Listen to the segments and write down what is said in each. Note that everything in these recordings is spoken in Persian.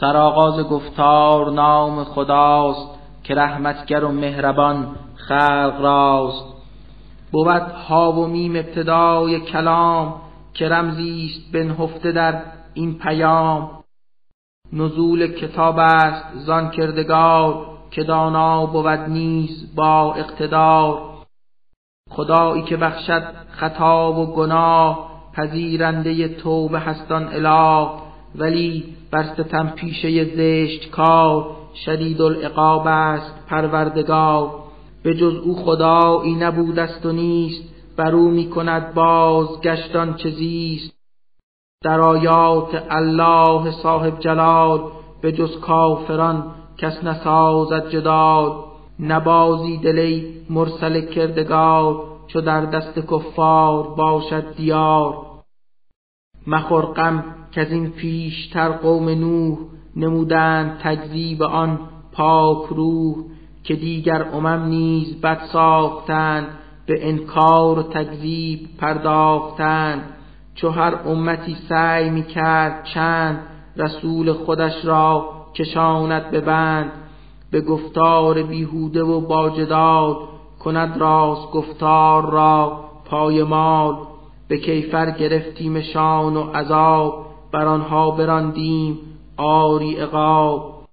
سرآغاز گفتار نام خداست که رحمتگر و مهربان خلق راست. بود ها و میم ابتدای کلام که رمزی است بنهفته در این پیام. نزول کتاب است زان کردگار که دانا بود نیز با اقتدار. خدایی که بخشد خطا و گناه پذیرنده توبه هستان اله. ولی بر ستم پیشه زشت کار شدید العقاب است پروردگار. به جز او خدایی نبودست و نیست بر او می کند باز گشتان چزیست در آیات الله صاحب جلال به جز کافران کس نسازد جدال. نبازی دلی مرسل کردگار چو در دست کفار باشد دیار. مخور غم که از این پیشتر قوم نوح نمودند تکذیب آن پاک روح که دیگر امم نیز بد ساختند به انکار و تکذیب پرداختند. چو هر امتی سعی می کرد چند رسول خودش را کشاند به بند. به گفتار بیهوده و باجدال کند راست گفتار را پایمال. به کیفر گرفتیم شان و عذاب بر آنها براندیم آری عقاب.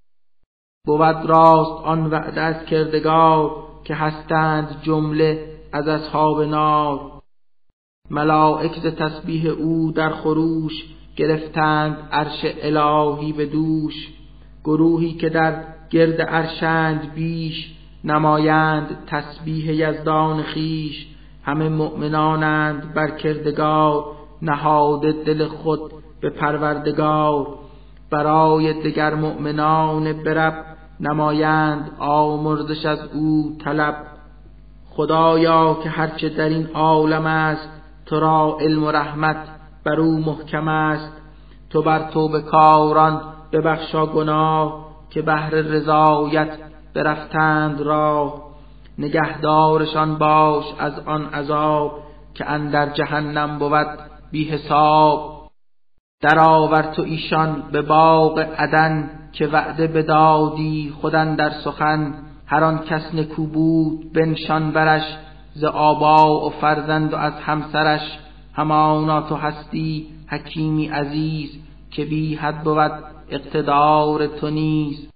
بود راست آن وعده از کردگار که هستند جمله از اصحاب نار. ملائک ز تسبیح او در خروش گرفتند عرش الهی به دوش. گروهی که در گرد عرشند بیش نمایند تسبیح یزدان خیش همه مؤمنانند بر کردگار نهاده دل خود به پروردگار برای دگر مؤمنان برب نمایند آمرزش از او طلب. خدایا که هرچه در این عالم است تو را علم و رحمت بر او محکم است. تو بر توبه کاران ببخشا گناه که بهر رضایت برفتند راه نگهدارشان باش از آن عذاب که اندر جهنم بود بی حساب. درآور تو ایشان به باغ عدن که وعده بدادی خودن در سخن. هر آن کس نکو بود بنشان برش ز آبا و فرزند و از همسرش. همانا تو هستی حکیمی عزیز که بی حد بود اقتدار تو نیز.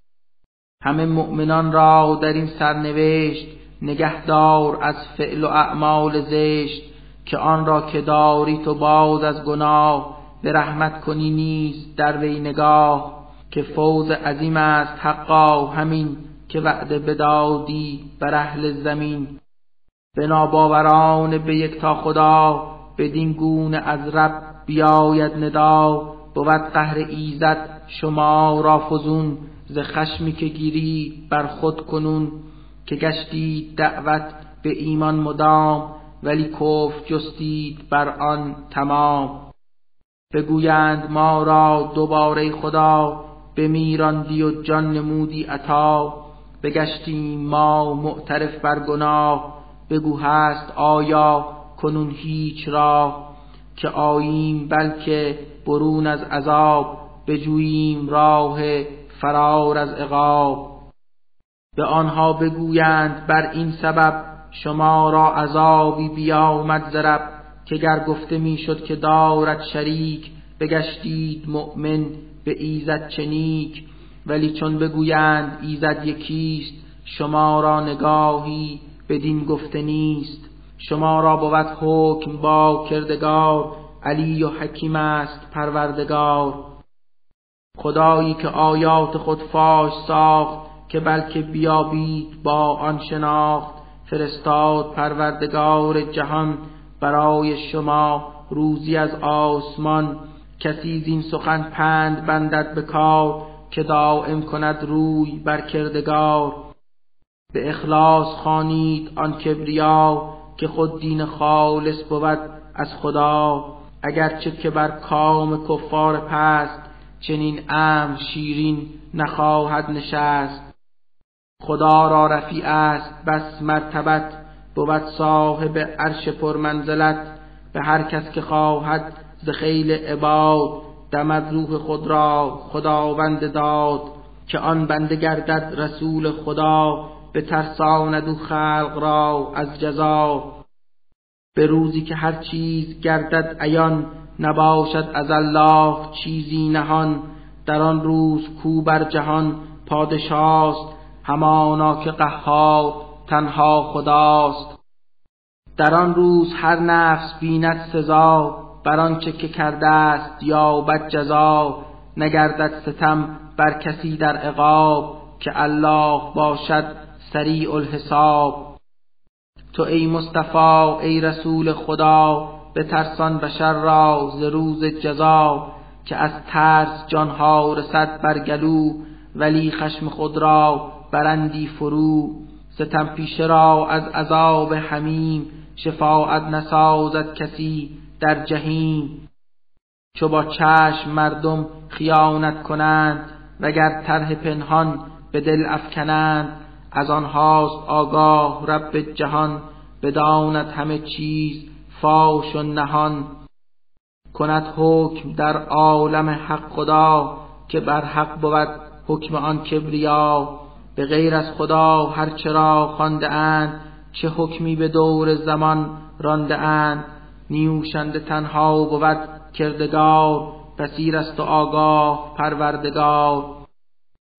همه مؤمنان را در این سرنوشت نگهدار از فعل و اعمال زشت که آن را که داری تو باز از گناه. به رحمت کنی نیز در وی نگاه که فوز عظیم است حقا همین که وعده بدادی بر اهل زمین. به ناباوران به یک تا خدا بدین گونه از رب بیاید ندا. بود قهر ایزد شما را فزون ز خشمی که گیری بر خود کنون. که گشتید دعوت به ایمان مدام ولی کف جستید بر آن تمام. بگویند ما را دوباره خدا بمیراندی و جان نمودی عطا. بگشتیم ما معترف بر گناه بگو هست آیا کنون هیچ راه. که آییم بلکه برون از عذاب بجوییم راه فرار از عقاب. به آنها بگویند بر این سبب شما را عذابی بیامد زرب که گر گفته می‌شد که دارد شریک بگشتید مؤمن به ایزد چنیک. ولی چون بگویند ایزد یکیست شما را نگاهی بدین گفته نیست. شما را بود حکم با کردگار علی و حکیم است پروردگار. خدایی که آیات خود فاش ساخت که بلکه بیابید با آن شناخت. فرستاد پروردگار جهان برای شما روزی از آسمان. کسی زین سخن پند بندد به کار که دائم کند روی بر کردگار. به اخلاص خانید آن کبریا که خود دین خالص بود از خدا. اگرچه که بر کام کفار پست چنین ام شیرین نخواهد نشست. خدا را رفیع است بس مرتبت بود صاحب عرش پرمنزلت به هر کس که خواهد ز خیل عباد دمد روح خود را خداوند داد که آن بنده گردد رسول خدا به ترساند و خلق را از جزا. به روزی که هر چیز گردد عیان نباشد از الله چیزی نهان. در آن روز کو بر جهان پادشاست همانا که قهار تنها خداست. در آن روز هر نفس بیند سزا بر آنچه که کرده است یا بد جزا. نگردد ستم بر کسی در عقاب که الله باشد سریع الحساب. تو ای مصطفی ای رسول خدا به ترسان بشر را ز روز جزا که از ترس جانها رسد بر گلو ولی خشم خود را برندی فرو. ستم پیشه را از عذاب حمیم شفاعت نسازد کسی در جهیم. چو با چشم مردم خیانت کنند وگر طرح پنهان به دل افکنند از آنهاست آگاه رب جهان بداند همه چیز فاش و نهان. کند حکم در عالم حق خدا که بر حق بود حکم آن کبریا. به غیر از خدا هر چرا خوانده اند چه حکمی به دور زمان رانده اند نیوشنده تنها بود کردگار بسیر است و آگاه پروردگار.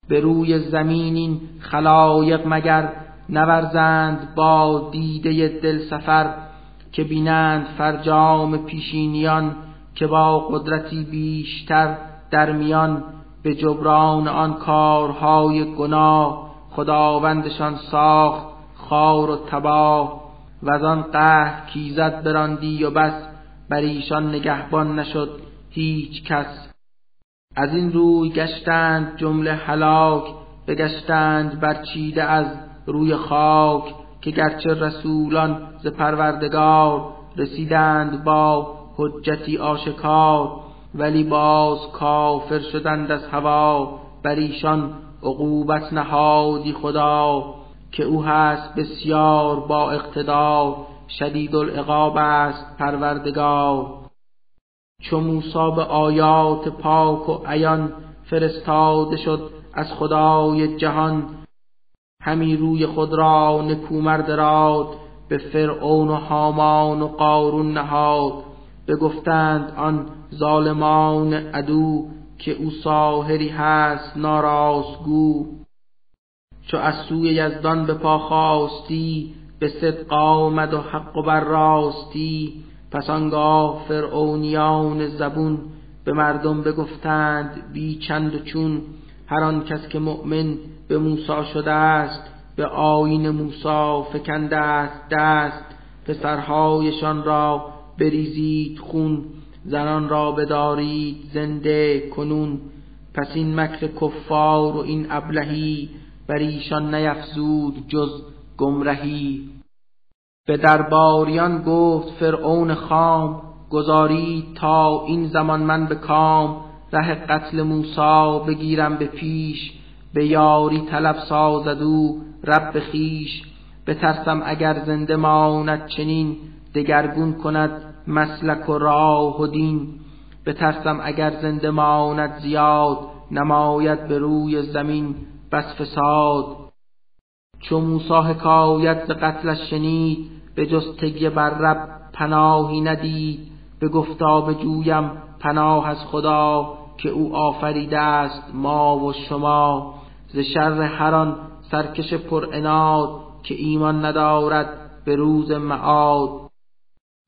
به روی زمین این خلایق مگر نورزند با دیده دل سفر که بینند فرجام پیشینیان که با قدرتی بیشتر در میان به جبران آن کارهای گناه خداوندشان ساخت خار و تباه و از آن قهر کیزد براندی و بس بر ایشان نگهبان نشد هیچ کس. از این روی گشتند جمله هلاک بگشتند برچیده از روی خاک که گرچه رسولان ز پروردگار رسیدند با حجتی آشکار. ولی باز کافر شدند از هوا بر ایشان عقوبت نهادی خدا که او هست بسیار با اقتدار شدید العقاب است پروردگار. چو موسی به آیات پاک و عیان فرستاده شد از خدای جهان همی روی خود را نکومرد راد به فرعون و هامان و قارون نهاد. بگفتند آن ظالمان عدو که او ساهری هست ناراستگو چو از سوی یزدان به پا خواستی به صدق آمد و حق و بر راستی. پس آنگاه فرعونیان زبون به مردم بگفتند بی چند و چون هر آن کس که مؤمن به موسی شده است به آیین موسی فکنده است دست پسرهایشان را بریزید خون زنان را بدارید زنده کنون. پس این مکر کفار و این ابلهی بر ایشان نیفزود جز گمرهی. به درباریان گفت فرعون خام گذارید تا این زمان من به کام ره قتل موسی بگیرم به پیش به یاری طلب سازد او رب خیش. بترسم اگر زنده ماند چنین دگرگون کند مسلک و راه و دین. بترسم اگر زنده ماند زیاد نماید به روی زمین بس فساد. چو موسی حکایت ز قتلش شنید به جز بر رب پناهی ندید. به گفتا جویم پناه از خدا که او آفریده است ما و شما. ز شر هران سرکش پر اناد که ایمان ندارد به روز معاد.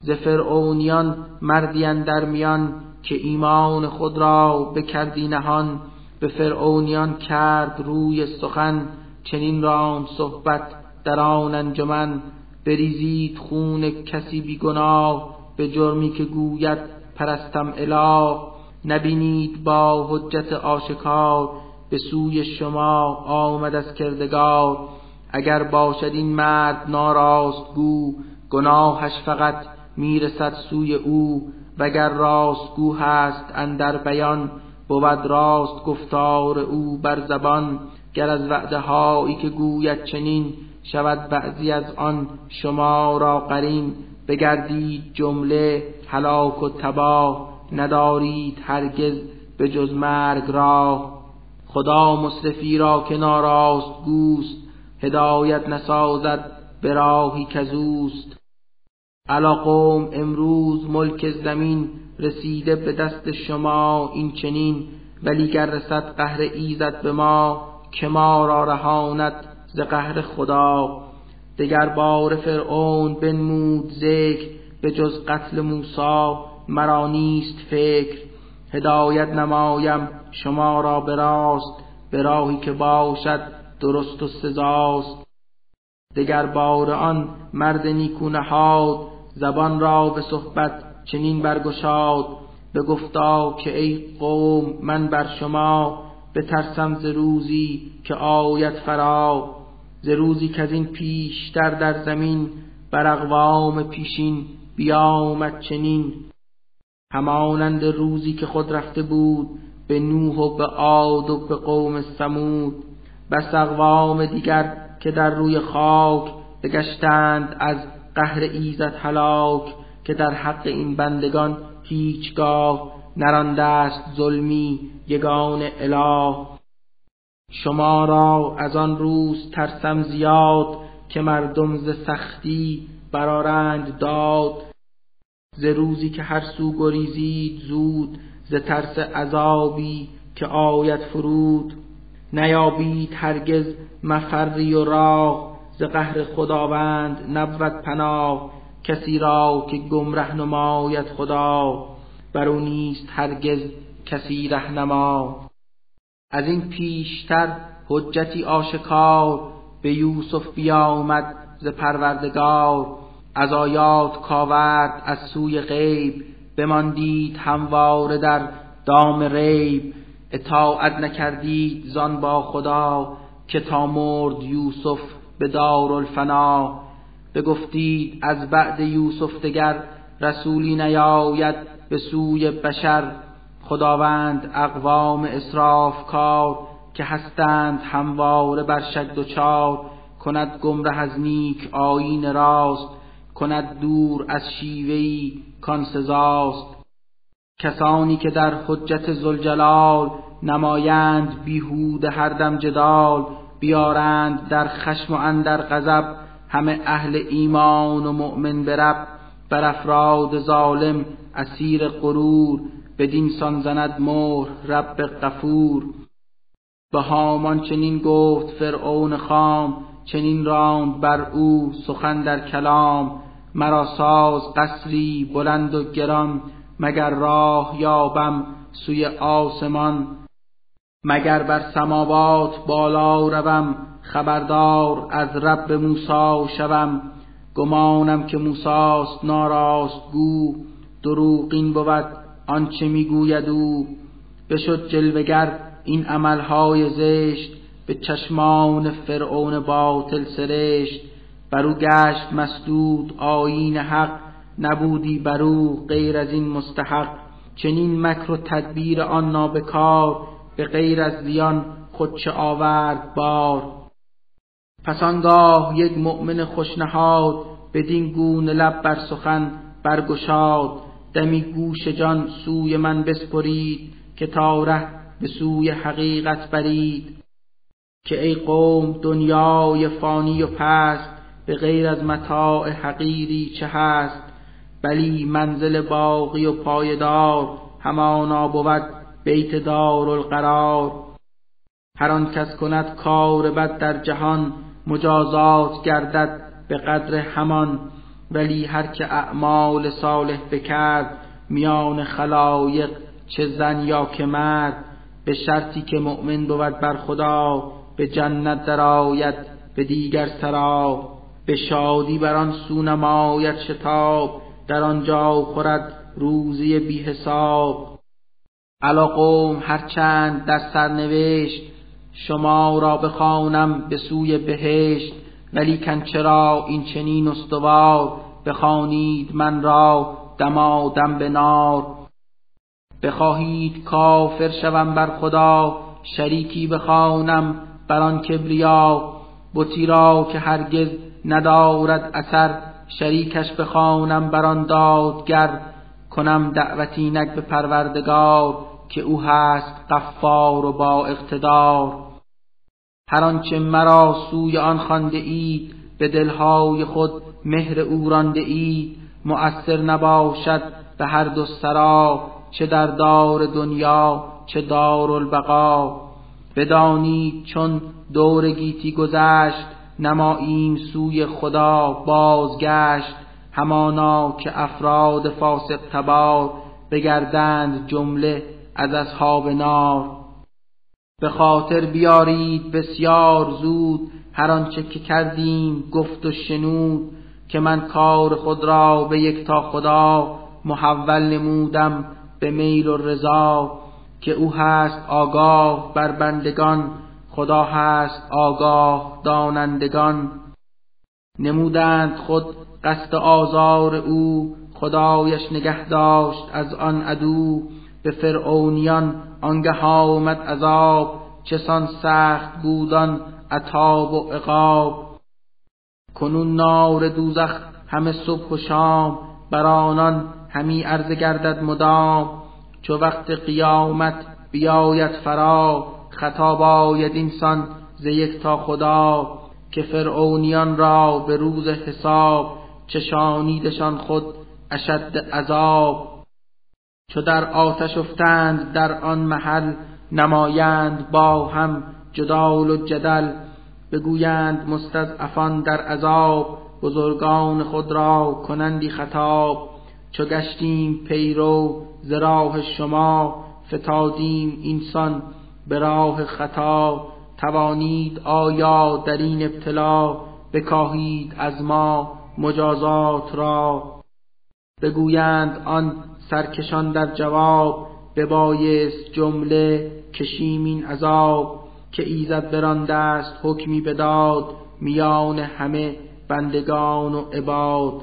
ز فرعونیان مردی در میان که ایمان خود را بکردی نهان به فرعونیان کرد روی سخن چنین رام صحبت در آن انجمن. بریزید خون کسی بی گناه به جرمی که گوید پرستم اله. نبینید با حجت آشکار به سوی شما آمد از کردگار. اگر باشد این مرد ناراست گو گناهش فقط می‌رسد سوی او وگر راستگو هست اندر بیان بود راست گفتار او بر زبان. گر از وعده هایی که گوید چنین شود بعضی از آن شما را قرین. بگردید جمله هلاک و تباه ندارید هرگز به جز مرگ را خدا مصرفی را که ناراست گوست هدایت نسازد به راهی کزوست. علا قوم امروز ملک زمین رسیده به دست شما این چنین ولی گر رسد قهر ایزد به ما که ما را رهاند ز قهر خدا. دگر بار فرعون بنمود ذکر به جز قتل موسی مرا نیست فکر. هدایت نمایم شما را به راست به راهی که باشد درست و سزاست. دگر بار آن مرد نیکو نهاد زبان را به صحبت چنین برگشاد به گفتا که ای قوم من بر شما بترسم ز روزی که آید فرا ز روزی که از این پیشتر در زمین بر اقوام پیشین بیامد چنین. همانند روزی که خود رفته بود به نوح و به عاد و به قوم سمود بس اقوام دیگر که در روی خاک بگشتند از قهر ایزد هلاک که در حق این بندگان هیچگاه نرانده است ظلمی یگان اله. شما را از آن روز ترسم زیاد که مردم ز سختی برارند داد. ز روزی که هر سو گریزید زود ز ترس عذابی که آید فرود. نیابید هرگز مفری و راه ز قهر خداوند نبود پناه کسی را که گمره نماید خدا. بر او نیست هرگز کسی رهنما. از این پیشتر حجتی آشکار به یوسف بیامد ز پروردگار. از آیات کاورد از سوی غیب بماندید همواره در دام ریب. اطاعت نکردید زان با خدا که تا مرد یوسف به دار الفنا بگفتید از بعد یوسف دگر رسولی نیاید به سوی بشر. خداوند اقوام اسراف کار که هستند همواره بر شد و چار. کند گمره از نیک آیین راست کند دور از شیوهی کان سزاست. کسانی که در حجت زلجلال نمایند بیهود هر دم جدال بیارند در خشم و اندر غضب همه اهل ایمان و مؤمن برب بر افراد ظالم اسیر غرور بدین سان زند مهر رب غفور. به هامان چنین گفت فرعون خام چنین راند بر او سخن در کلام. مرا ساز قصری بلند و گران مگر راه یابم سوی آسمان. مگر بر سماوات بالا روم خبردار از رب موسی شوم. گمانم که موساست ناراست گو دروغین بود آنچه می‌گوید او. بشد جلوگر این عملهای زشت به چشمان فرعون باطل سرشت. بر او گشت مسدود آیین حق نبودی بر او غیر از این مستحق. چنین مکر و تدبیر آن نابکار به غیر از زیان خود چه آورد بار. پس آنگاه یک مؤمن خوشنهاد بدین گونه لب بر سخن برگشاد. دمی گوش جان سوی من بسپرید که تا ره به سوی حقیقت برید. که ای قوم دنیای فانی و پست به غیر از متاع حقیری چه هست؟ بلی منزل باقی و پایدار همانا بود بیت دار القرار هر آن کس کند کار بد در جهان مجازات گردد به قدر همان. ولی هر که اعمال صالح بکرد میان خلایق چه زن یا که مرد به شرطی که مؤمن بود بر خدا به جنت درآید به دیگر سرا به شادی بر آن سو نماید شتاب در آنجا خورد روزی بی حساب. علا قوم هرچند در سرنوشت شما را بخوانم به سوی بهشت ولیکن چرا این چنین استوار؟ بخوانید من را دمادم به نار. بخواهید کافر شوم بر خدا شریکی بخوانم بر آن کبریا. بتی را که هرگز ندارد اثر شریکش بخوانم بر آن دادگر. کنم دعوتی نک به پروردگار که او هست قفار و با اقتدار. هر آنچه مرا سوی آن خوانده اید به دلهای خود مهر او رانده اید. مؤثر نباشد به هر دو سرا چه در دار دنیا چه دار البقا. بدانید چون دور گیتی گذشت نماییم سوی خدا بازگشت. همانا که افراد فاسق تبار بگردند جمله از اصحاب نار. به خاطر بیارید بسیار زود هر آنچه که کردیم گفت و شنود که من کار خود را به یک تا خدا محول نمودم به میل و رضا که او هست آگاه بر بندگان خدا هست آگاه دانندگان. نمودند خود قصد آزار او خدایش نگه داشت از آن عدو. به فرعونیان آنگه آمد عذاب چسان سخت بودان عطاب و عقاب. کنون نار دوزخ همه صبح و شام بر آنان همی عرضه گردد مدام. چو وقت قیامت بیاید فرا خطاب آید اینسان ز یک تا خدا. که فرعونیان را به روز حساب چشانیدشان خود اشد عذاب. چو در آتش افتند در آن محل نمایند با هم جدال و جدل. بگویند مستضعفان در عذاب بزرگان خود را کنندی خطاب. چو گشتیم پیرو ز راه شما فتادیم اینسان به راه خطا. توانید آیا در این ابتلا بکاهید از ما؟ مجازات را. بگویند آن سرکشان در جواب ببایست جمله کشیم این عذاب که ایزد بران دست حکمی بداد میان همه بندگان و عباد.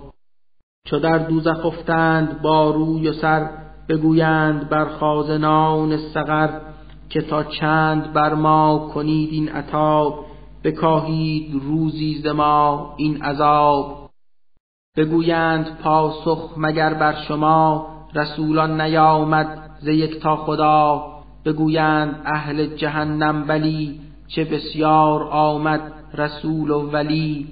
چو در دوزخ افتند با روی و سر بگویند بر خازنان سقر که تا چند بر ما کنید این عطاب بکاهید روزی ز ما این عذاب. بگویند پاسخ مگر بر شما رسولان نیامد ز تا خدا. بگویند اهل جهنم ولی چه بسیار آمد رسول و ولی.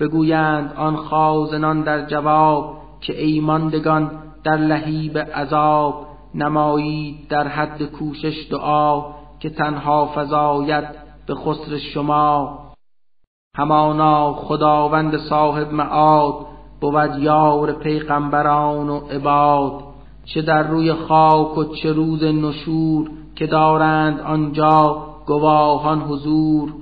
بگویند آن خازنان در جواب که ایماندگان در لهیب عذاب نمایید در حد کوشش دعا که تنها فزاید به خسر شما. همانا خداوند صاحب معاد بود یار پیغمبران و عباد چه در روی خاک و چه روز نشور که دارند آنجا گواهان حضور.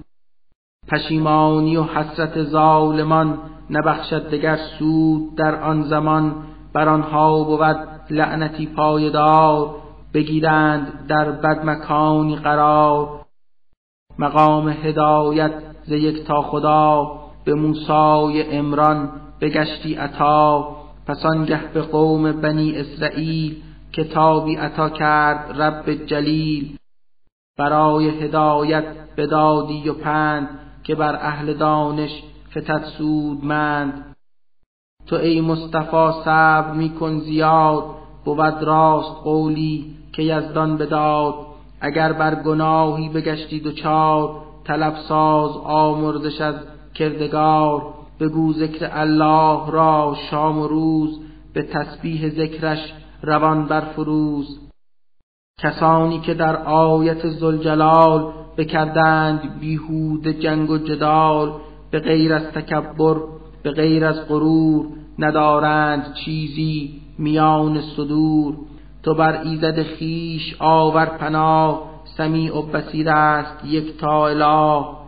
پشیمانی و حسرت ظالمان نبخشد دگر سود در آن زمان. بر آنها بود لعنتی پایدار بگیرند در بد مکانی قرار. مقام هدایت ز یک تا خدا به موسای امران بگشتی عطا پس آنگه به قوم بنی اسرائیل کتابی عطا کرد رب جلیل. برای هدایت بدادی و پند که بر اهل دانش فتت سودمند. تو ای مصطفی صبر میکن زیاد بود راست قولی که یزدان بداد. اگر بر گناهی بگشتی دچار طلب ساز آمرزش از کردگار. بگو ذکر الله را شام و روز به تسبیح ذکرش روان بر فروز کسانی که در آیت زلجلال بکردند بیهود جنگ و جدال به غیر از تکبر به غیر از غرور ندارند چیزی میان صدور. تو بر ایزد خیش آور پناه سمیع و بسیر است یک تا اله.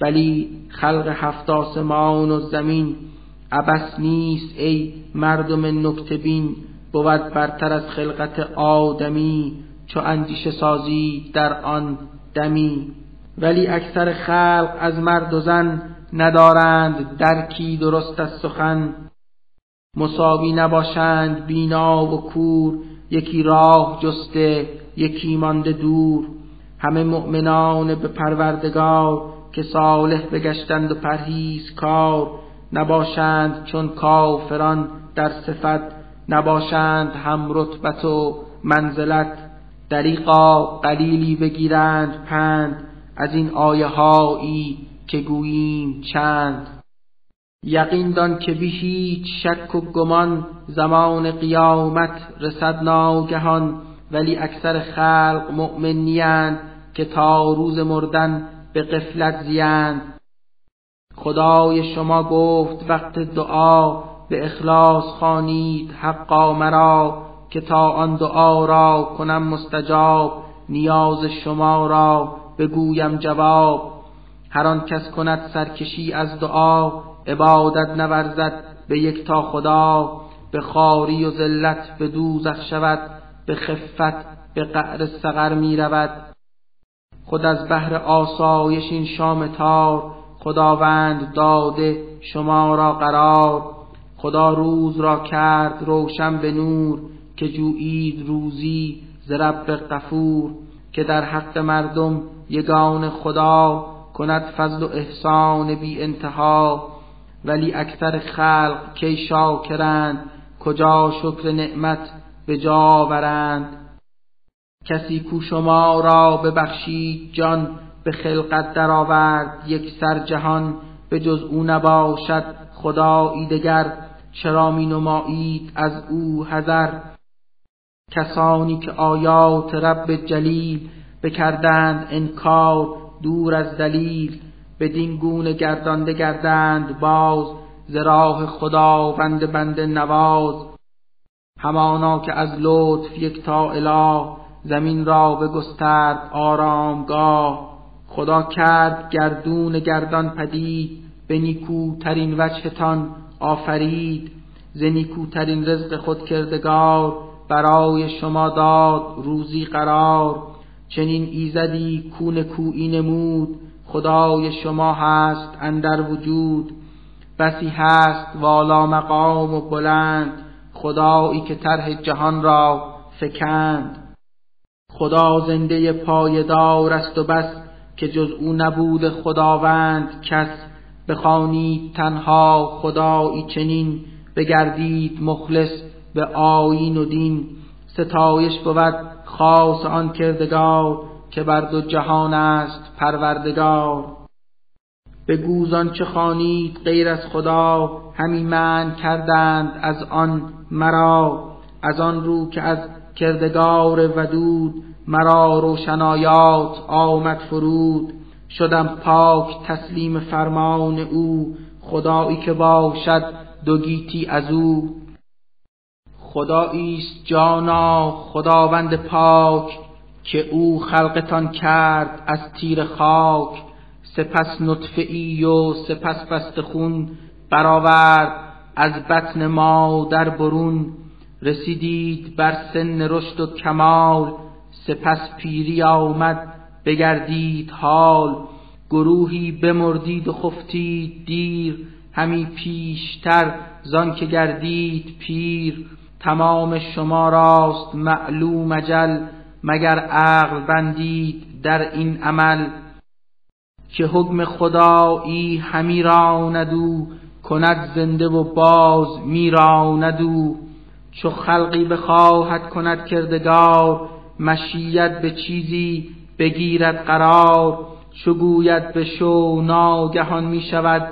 ولی خلق هفت آسمان و زمین عبس نیست ای مردم نکتبین بود برتر از خلقت آدمی چو اندیشه سازی در آن دمی. ولی اکثر خلق از مرد و زن ندارند درکی درست از سخن. مساوی نباشند بینا و کور یکی راه جسته یکی مانده دور. همه مؤمنان به پروردگار که صالح بگشتند و پرهیز کار نباشند چون کافران در صفت نباشند هم رتبت و منزلت. دریقا قلیلی بگیرند پند از این آیه هایی که گوییم چند. یقین دان که بی هیچ شک و گمان زمان قیامت رسد ناگهان ولی اکثر خلق مؤمن که تا روز مردن به قفلت زیند. خدای شما گفت وقت دعا به اخلاص خانید حقا مرا که تا آن دعا را کنم مستجاب نیاز شما را بگویم جواب. هر آن کس کند سرکشی از دعا عبادت نورزد به یک تا خدا. به خاری و ذلت به دوزخ شود به خفت به قعر سقر می رود خود از بهر آسایش این شام تار خداوند داده شما را قرار. خدا روز را کرد روشن به نور که جویید روزی ز رب غفور. که در حق مردم یگان خدا کند فضل و احسان بی انتها. ولی اکثر خلق کی شاکرند کجا شکر نعمت به جا آورند. کسی کو شما را ببخشید جان به خلقت درآورد یک سر جهان به جز او نباشد خدایی دگر چرا می نمایید از او حذر؟ کسانی که آیات رب جلیل بکردند انکار دور از دلیل بدین گونه گردانده گردند باز ز راه خداوند بنده نواز. همانا که از لطف یک تا اله زمین را بگسترد آرامگاه. خدا کرد گردون گردان پدید به نیکوترین وجهتان آفرید. ز نیکوترین رزق خود کردگار برای شما داد روزی قرار. چنین ایزدی کون کوی نمود خدای شما هست اندر وجود. بسی هست والا مقام و بلند خدایی که طرح جهان را فکند. خدا زنده پایدار است و بس که جز او نبود خداوند کس. بخوانید تنها خدایی چنین بگردید مخلص به آیین و دین. ستایش بود خاص آن کردگار که بر دو جهان است پروردگار. گوزان چه خانید غیر از خدا همی من کردند از آن مرا. از آن رو که از کردگار ودود مرا روشنایات آمد فرود. شدم پاک تسلیم فرمان او خدایی که باشد دو گیتی از او. خدایی است جانا خداوند پاک که او خلقتان کرد از تیر خاک. سپس نطفه و سپس بست خون برآورد از بطن مادر برون. رسیدید بر سن رشد و کمال سپس پیری آمد بگردید حال. گروهی بمردید و خفتید دیر همی پیشتر زان که گردید پیر. تمام شما راست معلوم اجل مگر عقل بندید در این عمل. که حکم خدایی همی راند کند زنده و باز میراند او. چو خلقی بخواهد کند کردگار مشیت به چیزی بگیرد قرار. چو گوید به شو ناگهان می شود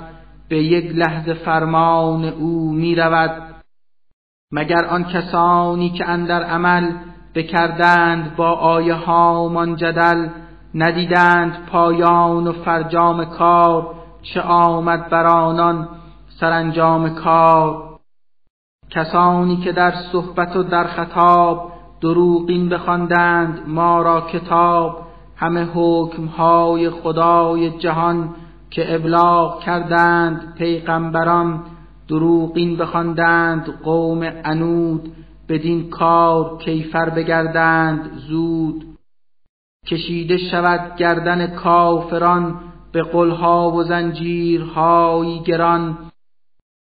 به یک لحظه فرمان او می رود مگر آن کسانی که اندر عمل بکردند با آیه هامان جدل ندیدند پایان و فرجام کار چه آمد بر آنان سرانجام کار؟ کسانی که در صحبت و در خطاب دروغین بخواندند ما را کتاب همه حکمهای خدای جهان که ابلاغ کردند پیغمبران دروغین بخواندند قوم انود بدین کار کیفر بگردند زود کشیده شود گردن کافران به قلها و زنجیرهایی گران.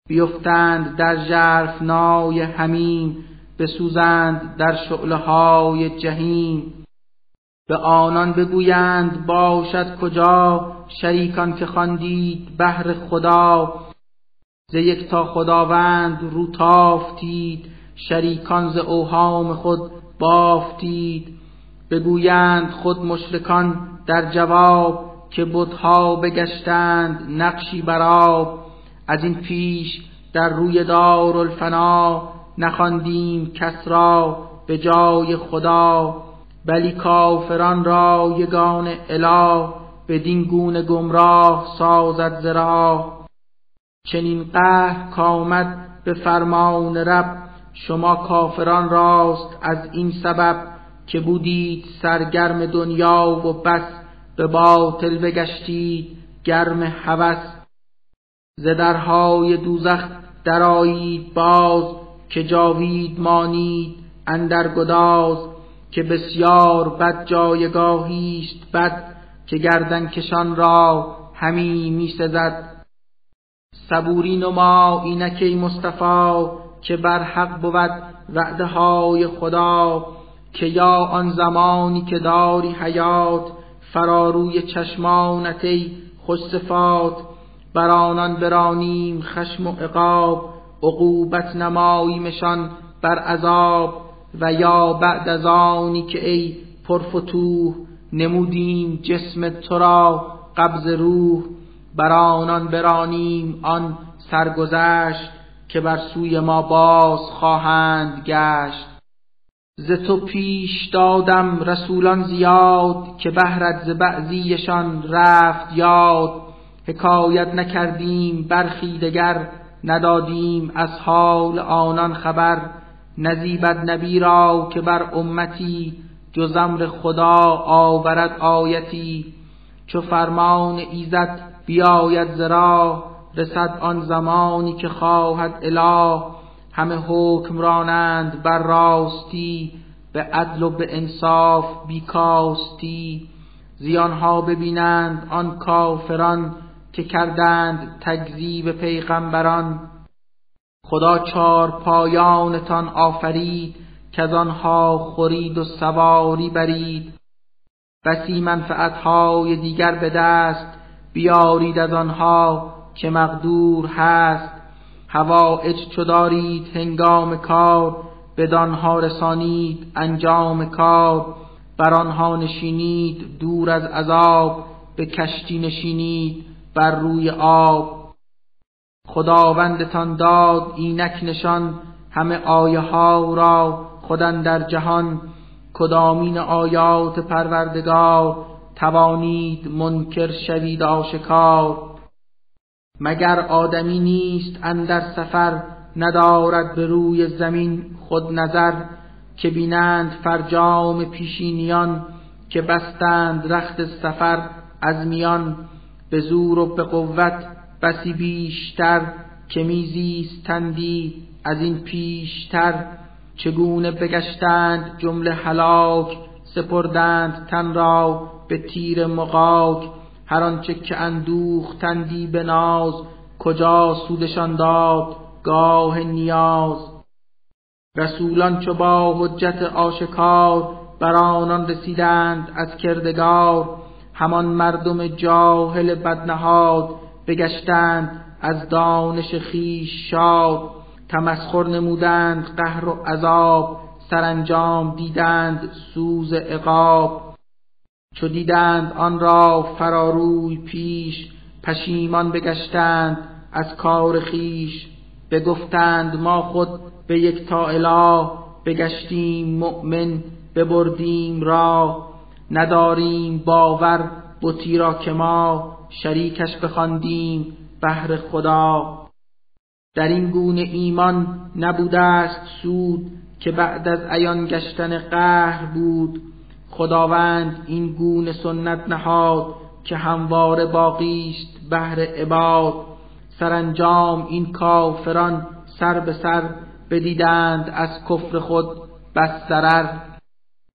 بیفتند در نای همین بسوزند در شعله های جهیم به آنان بگویند باشد کجا شریکان که خواندید بهر خدا؟ ز یک تا خداوند رو تافتید شریکان ز اوهام خود بافتید. بگویند خود مشرکان در جواب که بتها بگشتند نقشی براب از این پیش در روی دار الفنا نخواندیم کس را به جای خدا بلی کافران را یگان اله بدین گونه گمراه سازد زرا چنین قهر کامد به فرمان رب شما کافران راست از این سبب که بودید سرگرم دنیا و بس به باطل بگشتید گرم هوس. ز درهای دوزخ درایید باز که جاوید مانید اندر گداز که بسیار بد جایگاهیست بد که گردن کشان را همی می سزد صبوری نما اینکی مصطفی که بر حق بود وعده های خدا که یا آن زمانی که داری حیات فراروی چشمانت ای خوش صفات بر آنان برانیم خشم و عقاب عقوبت نماییمشان بر عذاب. و یا بعد از آنی که ای پرفتوح نمودیم جسم تو را قبض روح. بر آنان برانیم آن سرگذشت که بر سوی ما باز خواهند گشت. ز تو پیش دادم رسولان زیاد که بهرت ز بعضیشان رفت یاد. حکایت نکردیم برخی دگر ندادیم. از حال آنان خبر نزیبد نبی را که بر امتی جز امر خدا آورد آیتی. چو فرمان ایزد بیاید زرا رسد آن زمانی که خواهد اله. همه حکمرانند بر راستی به عدل و به انصاف بیکاستی زیانها ببینند آن کافران که کردند تکذیب پیغمبران. خدا چار پایانتان آفرید که از آنها خورید و سواری برید. بسی منفعتهای دیگر به دست بیارید از آنها که مقدور هست. هوایج چو دارید هنگام کار بدانها رسانید انجام کار. بر آنها نشینید دور از عذاب به کشتی نشینید. بر روی آب. خداوندتان داد اینک نشان همه آیه ها را خودن در جهان. کدامین آیات پروردگار توانید منکر شوید آشکار. مگر آدمی نیست اندر سفر ندارد به روی زمین خود نظر که بینند فرجام پیشینیان که بستند رخت سفر از میان. به زور و به قوت بسی بیشتر که میزیستندی از این پیشتر. چگونه بگشتند جمله هلاک سپردند تن را به تیر مقاک هر آنچه که اندوختندی به ناز کجا سودشان داد؟ گاه نیاز. رسولان چو با حجت آشکار بر آنان رسیدند از کردگار. همان مردم جاهل بدنهاد بگشتند از دانش خیش شاد. تمسخر نمودند قهر و عذاب سرانجام دیدند سوز عقاب. چو دیدند آن را فراروی پیش پشیمان بگشتند از کار خیش بگفتند ما خود به یک تا اله بگشتیم مؤمن ببردیم را نداریم باور بتی را که ما شریکش بخواندیم بهر خدا. در این گونه ایمان نبوده است سود که بعد از عیان گشتن قهر بود. خداوند این گونه سنت نهاد که همواره باقی است بهر عباد. سرانجام این کافران سر به سر بدیدند از کفر خود بس ضرر.